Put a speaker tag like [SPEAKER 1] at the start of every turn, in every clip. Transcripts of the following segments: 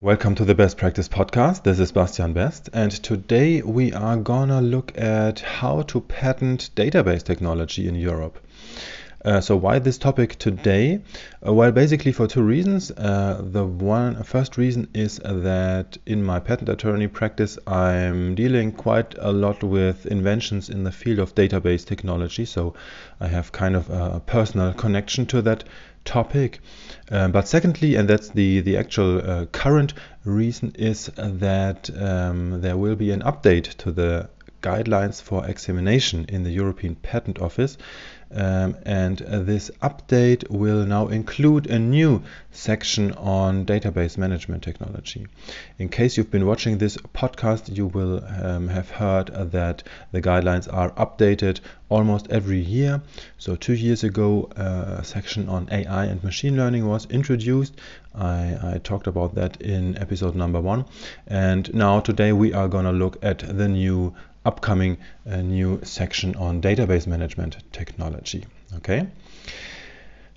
[SPEAKER 1] Welcome to the Best Practice Podcast. This is Bastian Best, and today we are gonna look at how to patent database technology in Europe. Uh, so, why this topic today? Uh, well, basically for two reasons. Uh, the one first reason is that in my patent attorney practice, I'm dealing quite a lot with inventions in the field of database technology. So, I have kind of a personal connection to that topic. Um, but secondly, and that's the, the actual uh, current reason, is that um, there will be an update to the guidelines for examination in the European Patent Office. Um, and uh, this update will now include a new section on database management technology. In case you've been watching this podcast, you will um, have heard that the guidelines are updated almost every year. So, two years ago, uh, a section on AI and machine learning was introduced. I, I talked about that in episode number one. And now, today, we are going to look at the new upcoming uh, new section on database management technology. Okay.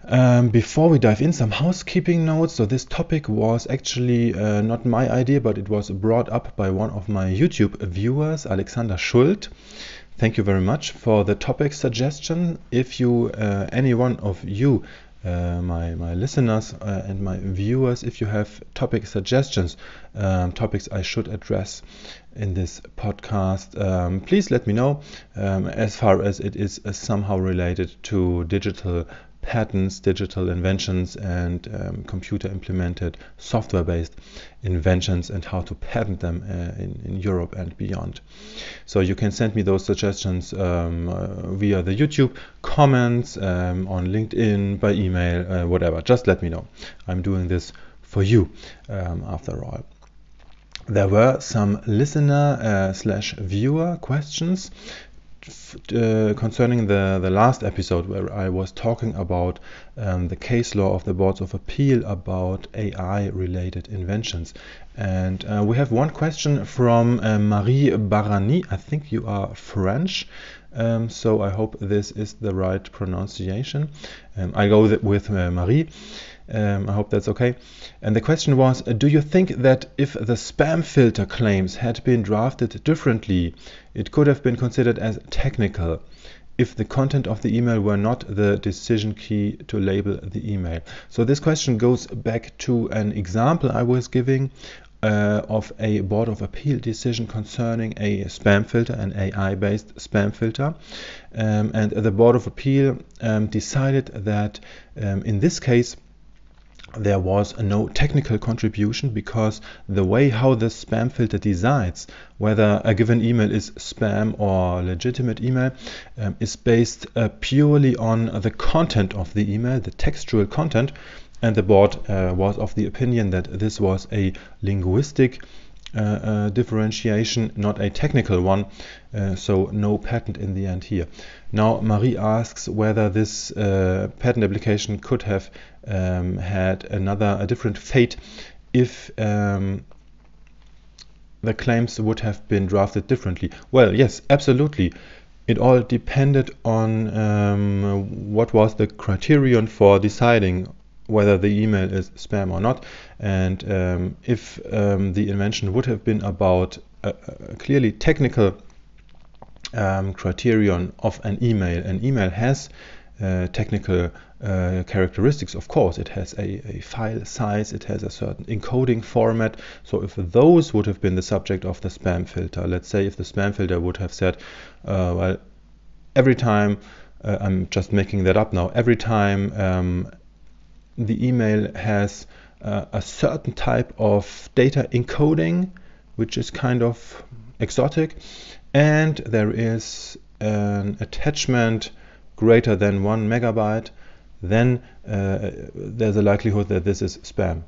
[SPEAKER 1] Um, before we dive in, some housekeeping notes. So this topic was actually uh, not my idea, but it was brought up by one of my YouTube viewers, Alexander Schult. Thank you very much for the topic suggestion. If you, uh, any one of you uh, my, my listeners uh, and my viewers if you have topic suggestions, um, topics I should address in this podcast, um, please let me know um, as far as it is uh, somehow related to digital patents, digital inventions, and um, computer implemented software based inventions and how to patent them uh, in, in Europe and beyond. So you can send me those suggestions um, uh, via the YouTube comments, um, on LinkedIn, by email, uh, whatever. Just let me know. I'm doing this for you um, after all there were some listener uh, slash viewer questions uh, concerning the, the last episode where I was talking about um, the case law of the boards of appeal about AI related inventions. And uh, we have one question from uh, Marie Barani. I think you are French. Um, so I hope this is the right pronunciation. Um, I go with uh, Marie. Um, I hope that's okay. And the question was Do you think that if the spam filter claims had been drafted differently, it could have been considered as technical? if the content of the email were not the decision key to label the email. So this question goes back to an example I was giving uh, of a Board of Appeal decision concerning a spam filter, an AI based spam filter. Um, and the Board of Appeal um, decided that um, in this case, there was no technical contribution because the way how the spam filter decides whether a given email is spam or legitimate email um, is based uh, purely on the content of the email, the textual content, and the board uh, was of the opinion that this was a linguistic uh, uh, differentiation, not a technical one, uh, so no patent in the end here. Now, Marie asks whether this uh, patent application could have um, had another, a different fate if um, the claims would have been drafted differently. Well, yes, absolutely. It all depended on um, what was the criterion for deciding whether the email is spam or not. And um, if um, the invention would have been about a, a clearly technical um, criterion of an email, an email has uh, technical uh, characteristics. Of course, it has a, a, file size, it has a certain encoding format. So, if those would have been the subject of the spam filter, let's say if the spam filter would have said, uh, well, every time, uh, I'm just making that up now, every time um, the email has uh, a certain type of data encoding, which is kind of exotic, and there is an attachment greater than one megabyte, then uh, there's a likelihood that this is spam.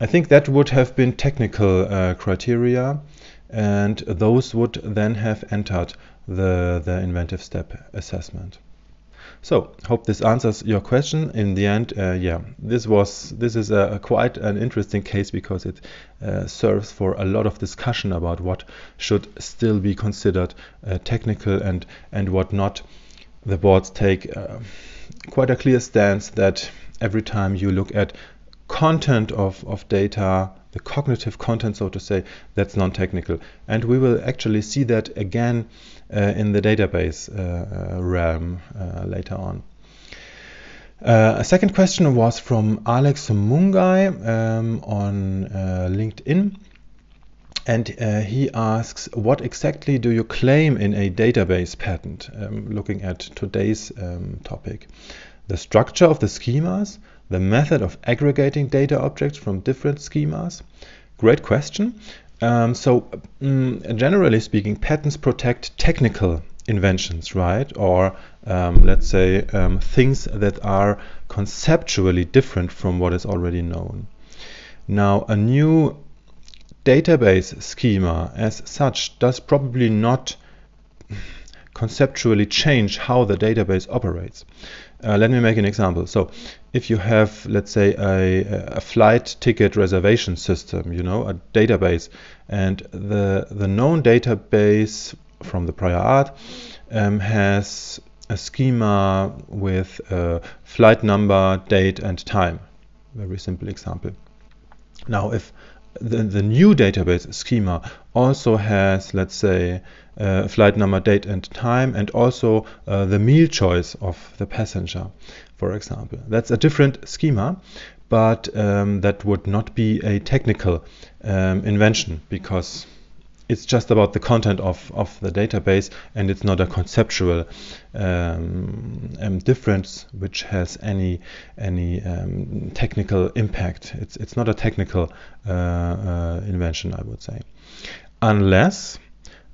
[SPEAKER 1] I think that would have been technical uh, criteria, and those would then have entered the, the inventive step assessment. So, hope this answers your question. In the end, uh, yeah, this was this is a, a, quite an interesting case because it uh, serves for a lot of discussion about what should still be considered uh, technical and and what not. The boards take uh, quite a clear stance that every time you look at content of, of data the cognitive content, so to say, that's non-technical. And we will actually see that again uh, in the database uh, uh realm uh, later on. Uh, a second question was from Alex Mungai um, on LinkedIn. And uh, he asks, what exactly do you claim in a database patent? Um, looking at today's um, topic. The structure of the schemas, the method of aggregating data objects from different schemas. Great question. Um, so, um, generally speaking, patents protect technical inventions, right? Or um, let's say um, things that are conceptually different from what is already known. Now, a new database schema as such does probably not conceptually change how the database operates. Uh, let me make an example. So, if you have, let's say, a, a, flight ticket reservation system, you know, a database, and the the known database from the prior art um, has a schema with a flight number, date, and time. Very simple example. Now, if the, the new database schema also has, let's say, uh, flight number, date, and time, and also uh, the meal choice of the passenger, for example. That's a different schema, but um, that would not be a technical um, invention because it's just about the content of, of the database and it's not a conceptual um, um, difference which has any any um, technical impact. It's it's not a technical uh, uh, invention, I would say, unless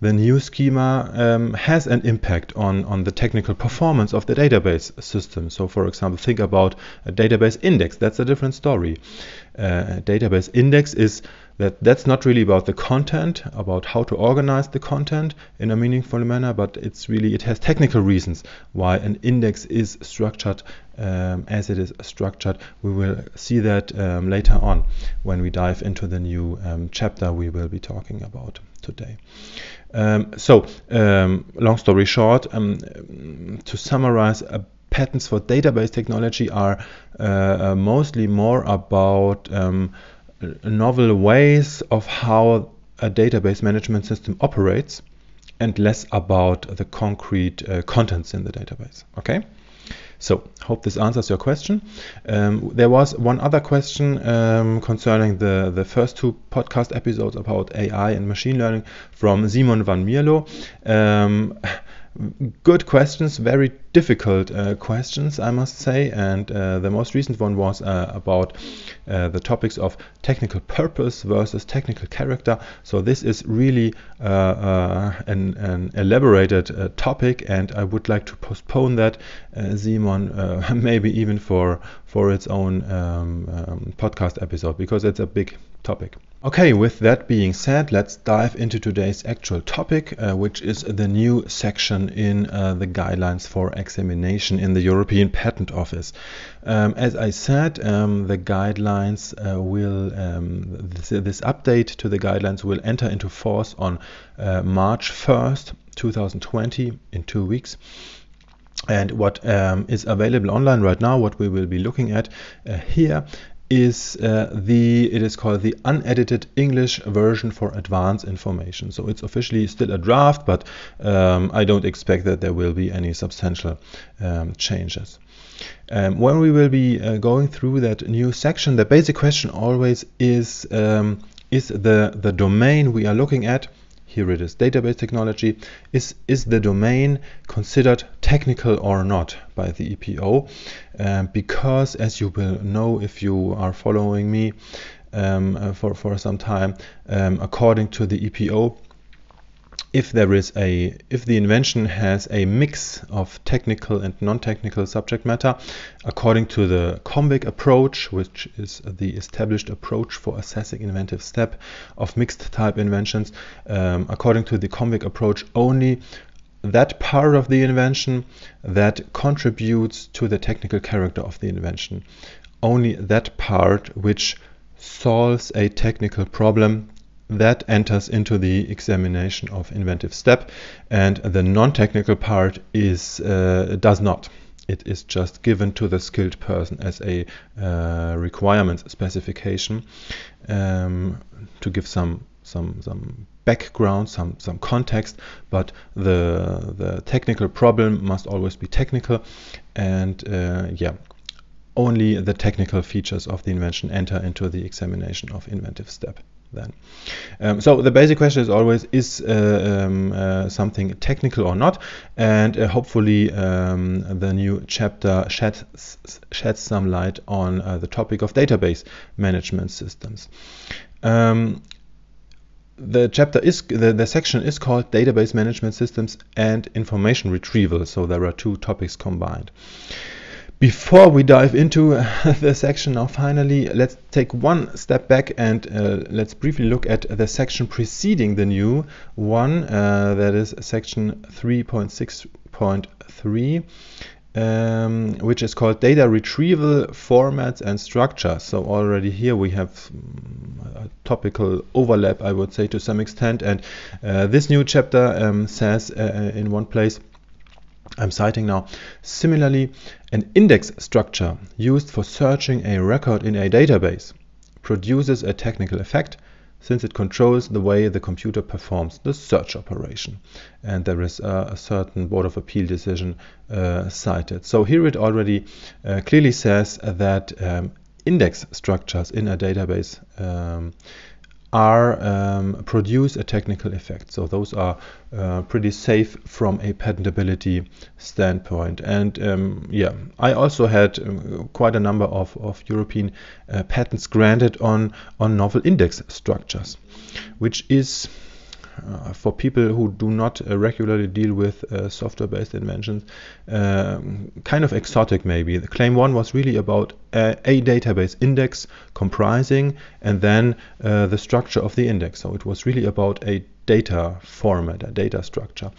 [SPEAKER 1] the new schema um, has an impact on, on the technical performance of the database system. So, for example, think about a database index. That's a different story. Uh, a database index is that that's not really about the content, about how to organize the content in a meaningful manner, but it's really it has technical reasons why an index is structured um, as it is structured. We will see that um, later on when we dive into the new um, chapter we will be talking about today. Um, so, um, long story short, um, to summarize, uh, patents for database technology are uh, uh, mostly more about um, novel ways of how a database management system operates and less about the concrete uh, contents in the database. Okay? So, hope this answers your question. Um, there was one other question um, concerning the, the first two podcast episodes about AI and machine learning from Simon van Mierlo. Um, good questions, very difficult uh, questions, I must say. And uh, the most recent one was uh, about uh, the topics of technical purpose versus technical character. So this is really uh, uh, an, an, elaborated topic, and I would like to postpone that, Simon, maybe even for for its own um, um, podcast episode because it's a big topic. Okay, with that being said, let's dive into today's actual topic, uh, which is the new section in uh, the guidelines for examination in the European Patent Office. Um, as I said, um, the guidelines uh, will, um, this, this, update to the guidelines will enter into force on uh, March 1st, 2020, in two weeks. And what um, is available online right now, what we will be looking at uh, here, is uh, the it is called the unedited English version for advanced information. So it's officially still a draft, but um, I don't expect that there will be any substantial um, changes. Um, when we will be uh, going through that new section, the basic question always is um, is the the domain we are looking at here it is database technology is is the domain considered technical or not by the EPO um, because as you will know if you are following me um, uh, for, for some time um, according to the EPO if there is a if the invention has a mix of technical and non-technical subject matter according to the COMVIK approach which is the established approach for assessing inventive step of mixed type inventions um, according to the COMVIK approach only that part of the invention that contributes to the technical character of the invention. Only that part which solves a technical problem that enters into the examination of inventive step and the non-technical part is uh, does not. It is just given to the skilled person as a uh, requirements specification um, to give some some some background, some some context, but the the technical problem must always be technical, and uh, yeah, only the technical features of the invention enter into the examination of inventive step then. Um, so the basic question is always is uh, um, uh, something technical or not and uh, hopefully um, the new chapter sheds, sheds some light on uh, the topic of database management systems. Um, the chapter is the, the section is called database management systems and information retrieval so there are two topics combined before we dive into the section now finally let's take one step back and uh, let's briefly look at the section preceding the new one uh, that is section 3.6.3 um, which is called data retrieval formats and structure so already here we have mm, a topical overlap I would say to some extent. And uh, this new chapter um, says uh, in one place I'm citing now. Similarly, an index structure used for searching a record in a database produces a technical effect since it controls the way the computer performs the search operation. And there is a, certain Board of Appeal decision uh, cited. So here it already uh, clearly says that um, index structures in a database um, are um, produce a technical effect. So those are uh, pretty safe from a patentability standpoint. And um, yeah, I also had uh, quite a number of, of European uh, patents granted on, on novel index structures, which is for people who do not uh, regularly deal with uh, software-based inventions, um, kind of exotic maybe. The claim one was really about a, a database index comprising and then uh, the structure of the index. So it was really about a data format, a data structure.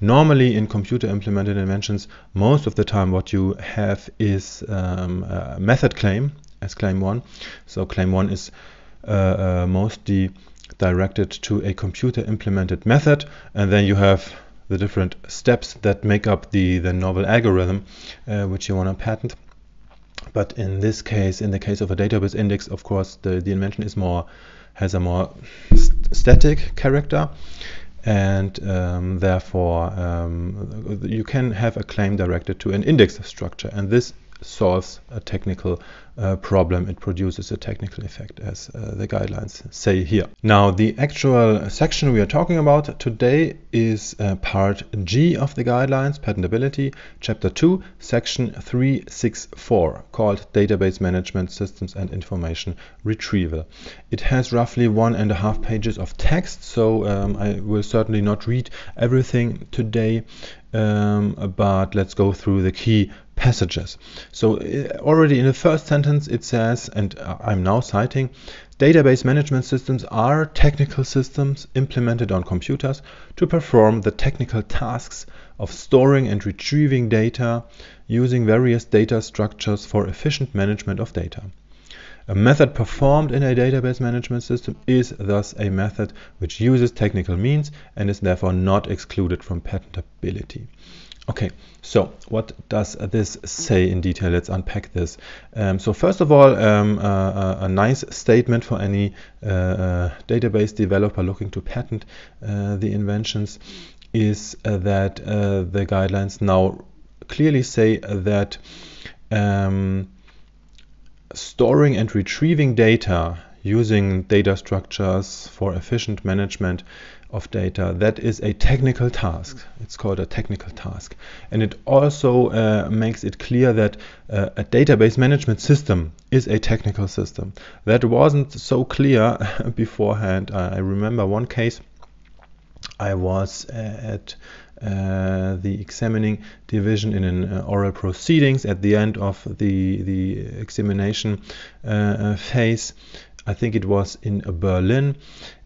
[SPEAKER 1] Normally in computer implemented inventions, most of the time what you have is um, a method claim as claim one. So claim one is uh, uh, mostly directed to a computer implemented method and then you have the different steps that make up the, the novel algorithm uh, which you want to patent. But in this case, in the case of a database index, of course, the, the invention is more has a more st static character and um, therefore um, you can have a claim directed to an index structure and this solves a technical uh, problem, it produces a technical effect, as uh, the guidelines say here. Now, the actual section we are talking about today is uh, part G of the guidelines, patentability, chapter 2, section 364, called Database Management Systems and Information Retrieval. It has roughly one and a half pages of text, so um, I will certainly not read everything today, um, but let's go through the key passages. So uh, already in the first sentence it says, and I'm now citing, database management systems are technical systems implemented on computers to perform the technical tasks of storing and retrieving data using various data structures for efficient management of data. A method performed in a database management system is thus a method which uses technical means and is therefore not excluded from patentability. Okay, so what does this say in detail? Let's unpack this. Um, so first of all, um, uh, a nice statement for any uh, uh, database developer looking to patent uh, the inventions is uh, that uh, the guidelines now clearly say that um, storing and retrieving data using data structures for efficient management of data. That is a technical task. It's called a technical task. And it also uh, makes it clear that uh, a database management system is a technical system. That wasn't so clear beforehand. I remember one case I was uh, at uh, the examining division in an uh, oral proceedings at the end of the the examination uh, uh phase. I think it was in Berlin,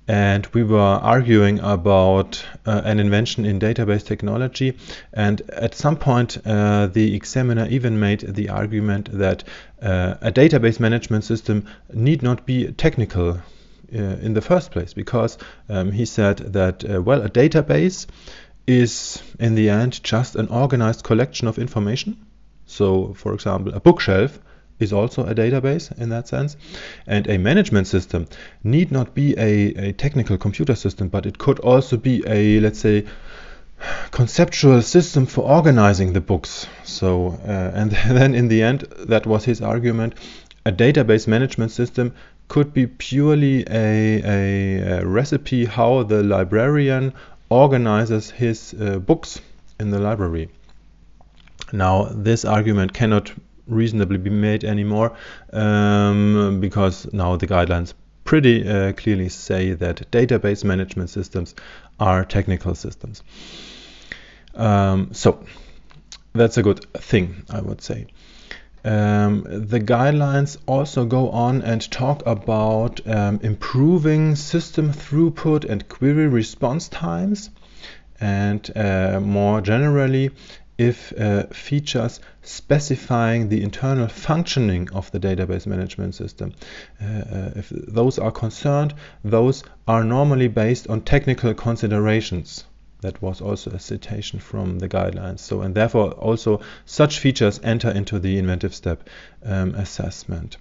[SPEAKER 1] and we were arguing about uh, an invention in database technology. And at some point the examiner even made the argument that a database management system need not be technical in the first place because um, he said that uh, well a database is in the end just an organized collection of information So, for example, a bookshelf is also a database in that sense. And a management system need not be a, a technical computer system, but it could also be a, let's say, conceptual system for organizing the books. So, uh, and then in the end, that was his argument. A database management system could be purely a, a, a recipe how the librarian organizes his uh, books in the library. Now, this argument cannot reasonably be made anymore um, because now the guidelines pretty uh, clearly say that database management systems are technical systems. Um, so that's a good thing, I would say. Um, the guidelines also go on and talk about um, improving system throughput and query response times, and uh, more generally, if uh, features specifying the internal functioning of the database management system. Uh, uh, if those are concerned, those are normally based on technical considerations. That was also a citation from the guidelines. So, and therefore, also such features enter into the inventive step um, assessment.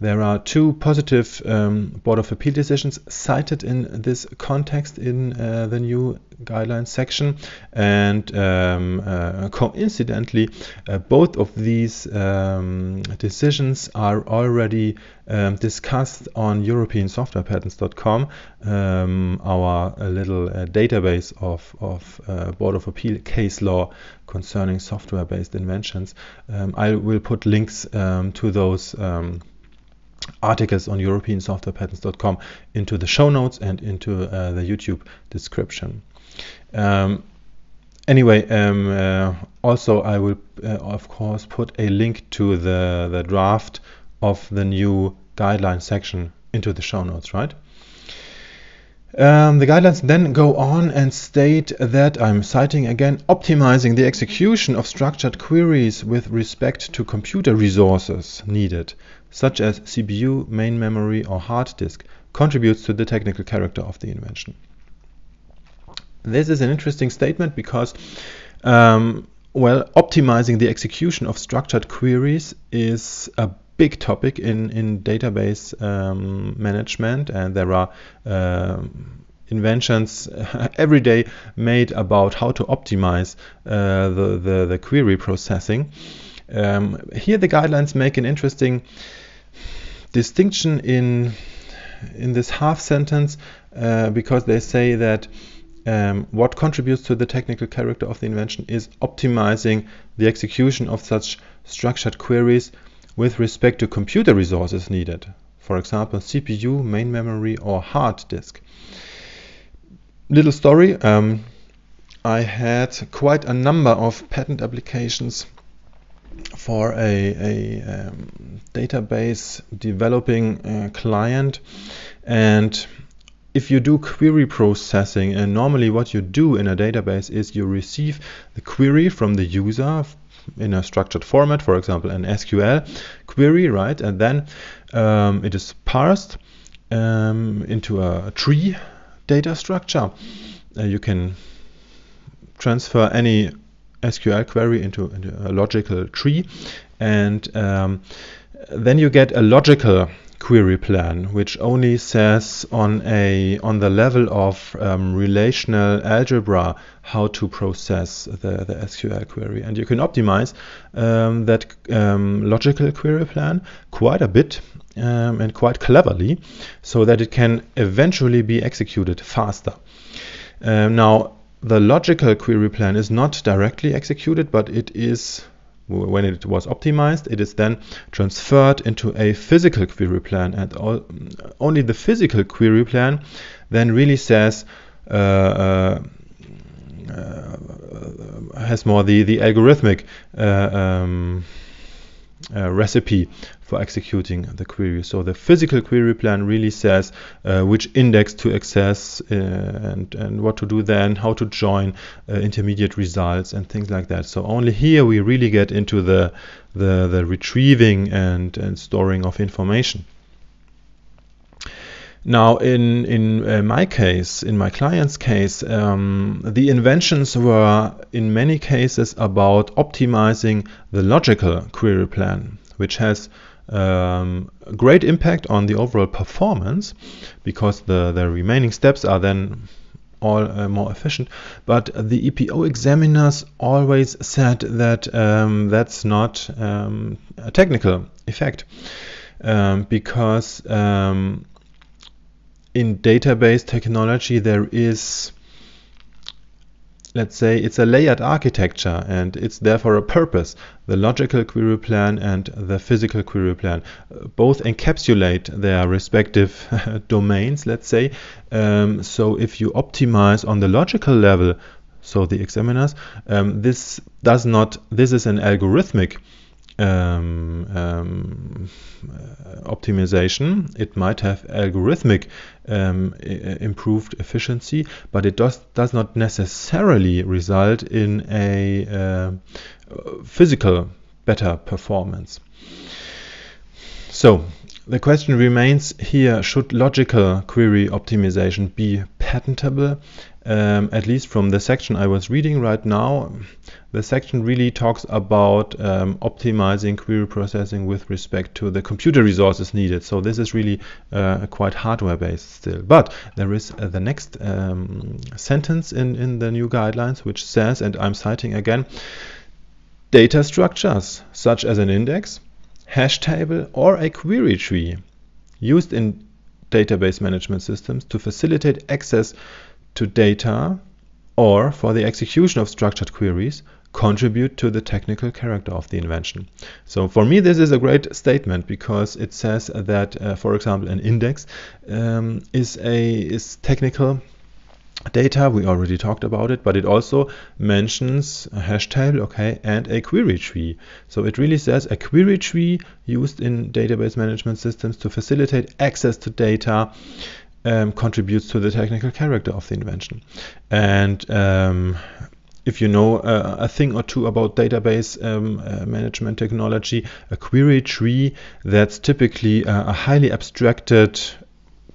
[SPEAKER 1] There are two positive um, Board of Appeal decisions cited in this context in uh, the new guidelines section, and um, uh, coincidentally, uh, both of these um, decisions are already um, discussed on EuropeanSoftwarePatents.com, um, our little uh, database of, of uh, Board of Appeal case law concerning software-based inventions. Um, I will put links um, to those articles on EuropeanSoftwarePatents.com into the show notes and into uh, the YouTube description. Um, anyway, um, uh, also I will uh, of course put a link to the, the draft of the new guideline section into the show notes, right? Um, the guidelines then go on and state that I'm citing again optimizing the execution of structured queries with respect to computer resources needed such as CPU, main memory, or hard disk, contributes to the technical character of the invention. This is an interesting statement because, um, well, optimizing the execution of structured queries is a big topic in, in database um, management, and there are um, inventions every day made about how to optimize uh, the, the, the, query processing. Um, here, the guidelines make an interesting distinction in in this half sentence uh, because they say that um, what contributes to the technical character of the invention is optimizing the execution of such structured queries with respect to computer resources needed. For example, CPU, main memory, or hard disk. Little story. Um, I had quite a number of patent applications for a, a um, database developing uh, client and if you do query processing and normally what you do in a database is you receive the query from the user in a structured format for example an SQL query right? And then um, it is parsed um, into a tree data structure. Uh, you can transfer any SQL query into, into a logical tree, and um, then you get a logical query plan, which only says on a on the level of um, relational algebra how to process the, the SQL query, and you can optimize um, that um, logical query plan quite a bit um, and quite cleverly, so that it can eventually be executed faster. Um, now the logical query plan is not directly executed, but it is when it was optimized, it is then transferred into a physical query plan, and all, only the physical query plan then really says uh, uh, uh, has more the the algorithmic uh, um, uh, recipe for executing the query. So the physical query plan really says uh, which index to access uh, and, and what to do then, how to join uh, intermediate results and things like that. So only here we really get into the, the, the retrieving and, and storing of information. Now, in in uh, my case, in my client's case, um, the inventions were in many cases about optimizing the logical query plan, which has um, great impact on the overall performance because the, the remaining steps are then all uh, more efficient. But the EPO examiners always said that um, that's not um, a technical effect um, because um, in database technology there is let's say it's a layered architecture and it's there for a purpose. The logical query plan and the physical query plan uh, both encapsulate their respective domains, let's say. Um, so if you optimize on the logical level, so the examiners, um, this does not, this is an algorithmic um, um, optimization. It might have algorithmic um, improved efficiency, but it does does not necessarily result in a uh, physical better performance. So the question remains here: Should logical query optimization be patentable? Um, at least from the section I was reading right now, the section really talks about um, optimizing query processing with respect to the computer resources needed. So this is really uh, quite hardware based still. But there is uh, the next um, sentence in, in the new guidelines which says, and I'm citing again, data structures such as an index, hash table, or a query tree used in database management systems to facilitate access to data or for the execution of structured queries contribute to the technical character of the invention. So for me, this is a great statement because it says that, uh, for example, an index um, is a is technical data. We already talked about it, but it also mentions a hash table, okay, and a query tree. So it really says a query tree used in database management systems to facilitate access to data um, contributes to the technical character of the invention. And um, if you know uh, a thing or two about database um, uh, management technology, a query tree that's typically a, a highly abstracted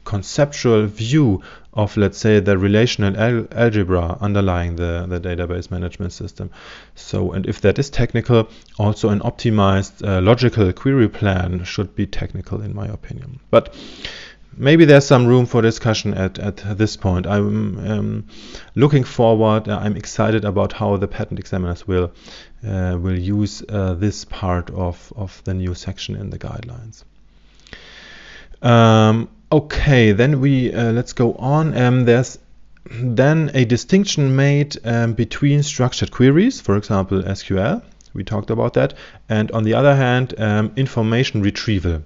[SPEAKER 1] conceptual view of, let's say, the relational al algebra underlying the, the database management system. So, and if that is technical, also an optimized uh, logical query plan should be technical, in my opinion. But maybe there's some room for discussion at, at this point. I'm um, looking forward. Uh, I'm excited about how the patent examiners will uh, will use uh, this part of, of the new section in the guidelines. Um, okay, then we uh, let's go on. Um, there's then a distinction made um, between structured queries, for example SQL. We talked about that, and on the other hand, um, information retrieval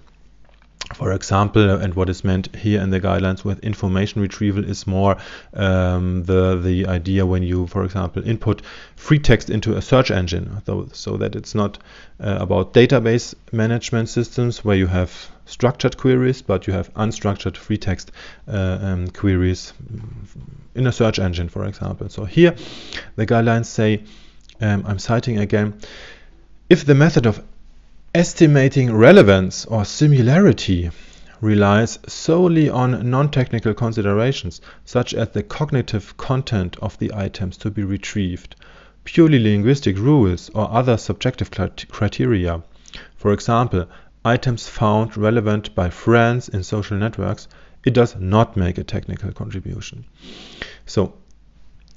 [SPEAKER 1] for example, and what is meant here in the guidelines with information retrieval is more um, the the idea when you, for example, input free text into a search engine, so, that it's not uh, about database management systems where you have structured queries, but you have unstructured free text uh, um, queries in a search engine, for example. So here, the guidelines say, um, I'm citing again, if the method of Estimating relevance or similarity relies solely on non-technical considerations, such as the cognitive content of the items to be retrieved, purely linguistic rules or other subjective criteria. For example, items found relevant by friends in social networks, it does not make a technical contribution. So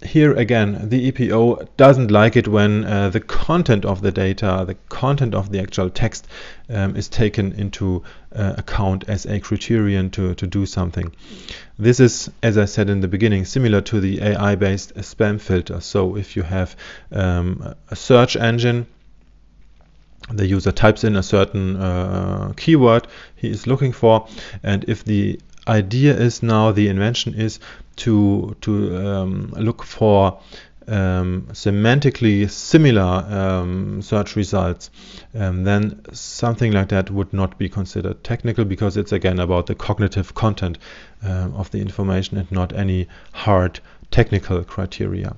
[SPEAKER 1] here again, the EPO doesn't like it when uh, the content of the data, the content of the actual text um, is taken into uh, account as a criterion to, to do something. This is, as I said in the beginning, similar to the AI-based spam filter. So if you have um, a search engine, the user types in a certain uh, keyword he is looking for, and if the idea is now, the invention is to to um, look for um, semantically similar um, search results, um, then something like that would not be considered technical because it's again about the cognitive content um, of the information and not any hard technical criteria.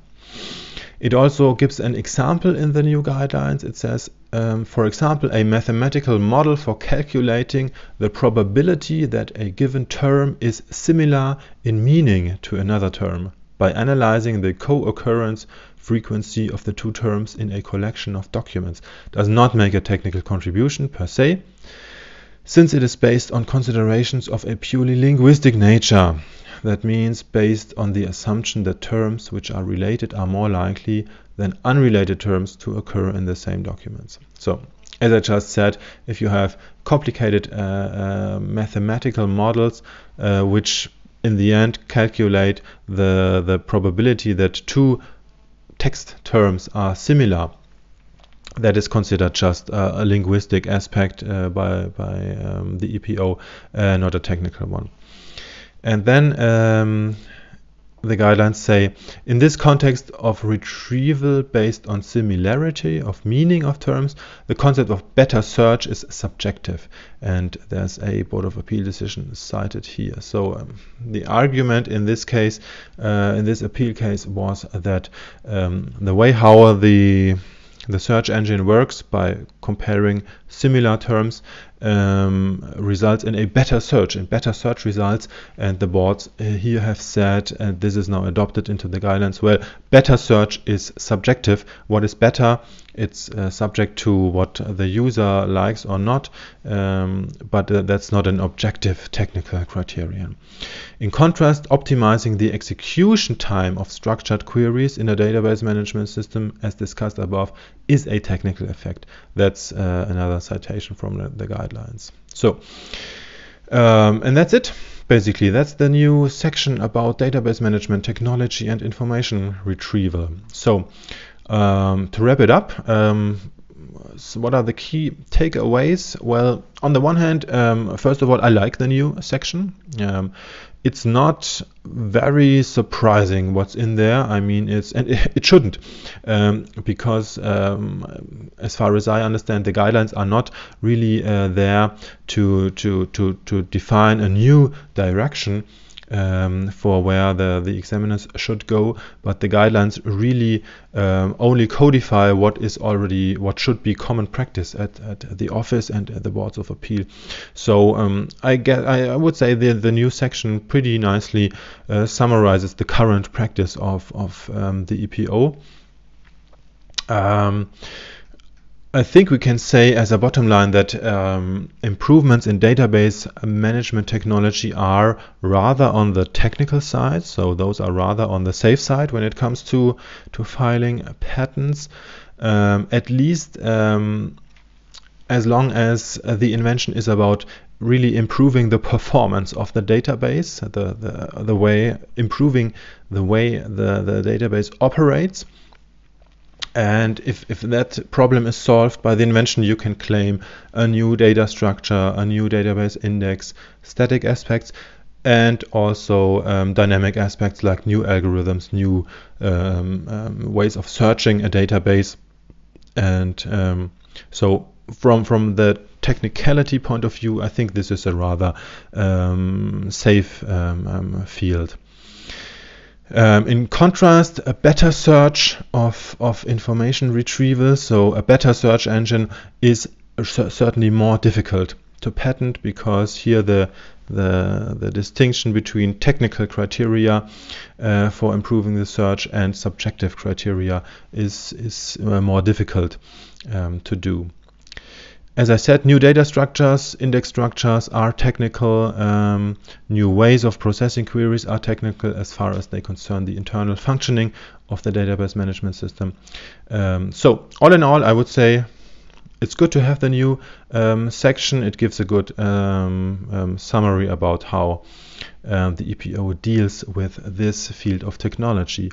[SPEAKER 1] It also gives an example in the new guidelines. It says, um, for example, a mathematical model for calculating the probability that a given term is similar in meaning to another term by analyzing the co-occurrence frequency of the two terms in a collection of documents. Does not make a technical contribution per se, since it is based on considerations of a purely linguistic nature. That means based on the assumption that terms which are related are more likely than unrelated terms to occur in the same documents. So, as I just said, if you have complicated uh, uh, mathematical models uh, which in the end calculate the, the probability that two text terms are similar, that is considered just a linguistic aspect uh, by, by um, the EPO, uh, not a technical one. And then um, the guidelines say in this context of retrieval based on similarity of meaning of terms, the concept of better search is subjective. And there's a Board of Appeal decision cited here. So um, the argument in this case, uh, in this appeal case, was that um, the way how the the search engine works by comparing similar terms um, results in a better search and better search results. And the boards uh, here have said and this is now adopted into the guidelines. Well better search is subjective. What is better it's uh, subject to what the user likes or not um, but uh, that's not an objective technical criterion in contrast optimizing the execution time of structured queries in a database management system as discussed above is a technical effect that's uh, another citation from the, the guidelines. So, um, and that's it. Basically, that's the new section about database management technology and information retrieval. So, um, to wrap it up, um, so what are the key takeaways? Well, on the one hand, um, first of all, I like the new section. Um, it's not very surprising what's in there. I mean, it's and it, shouldn't, um, because um, as far as I understand, the guidelines are not really uh, there to to to to define a new direction um, for where the, the examiners should go, but the guidelines really um, only codify what is already what should be common practice at, at the office and at the boards of appeal. So um, I get I, I, would say the the new section pretty nicely uh, summarizes the current practice of of um, the EPO. I think we can say as a bottom line that um, improvements in database management technology are rather on the technical side. So those are rather on the safe side when it comes to, to filing patents. Um, at least um, as long as the invention is about really improving the performance of the database, the, the, the way improving the way the, the database operates. And if, if that problem is solved by the invention, you can claim a new data structure, a new database index, static aspects, and also um, dynamic aspects like new algorithms, new um, um, ways of searching a database. And um, so, from, from the technicality point of view, I think this is a rather um, safe um, field. Um, in contrast, a better search of, of information retrieval, so a better search engine is certainly more difficult to patent because here the the, the distinction between technical criteria uh, for improving the search and subjective criteria is is uh, more difficult um, to do. As I said, new data structures, index structures are technical. Um, new ways of processing queries are technical as far as they concern the internal functioning of the database management system. Um, so all in all, I would say it's good to have the new um, section. It gives a good um, um, summary about how um, the EPO deals with this field of technology.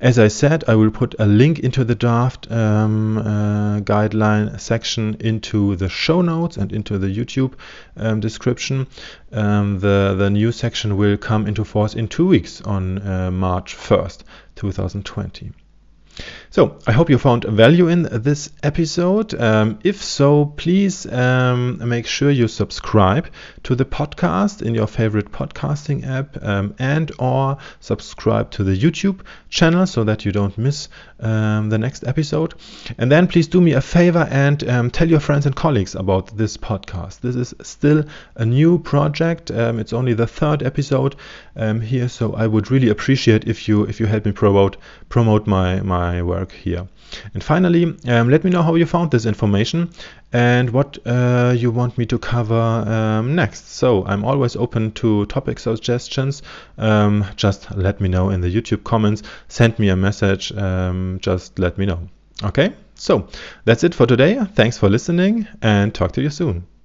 [SPEAKER 1] As I said, I will put a link into the draft um, uh, guideline section into the show notes and into the YouTube um, description. Um, the, the new section will come into force in two weeks on uh, March 1st, 2020. So, I hope you found value in this episode. Um, if so, please um, make sure you subscribe to the podcast in your favorite podcasting app um, and or subscribe to the YouTube channel so that you don't miss um, the next episode. And then please do me a favor and um, tell your friends and colleagues about this podcast. This is still a new project. Um, it's only the third episode here, so I would really appreciate if you if you help me promote promote my my work work here. And finally, um, let me know how you found this information and what uh, you want me to cover um, next. So I'm always open to topic suggestions. Um, just let me know in the YouTube comments. Send me a message. Um, just let me know. Okay, so that's it for today. Thanks for listening and talk to you soon.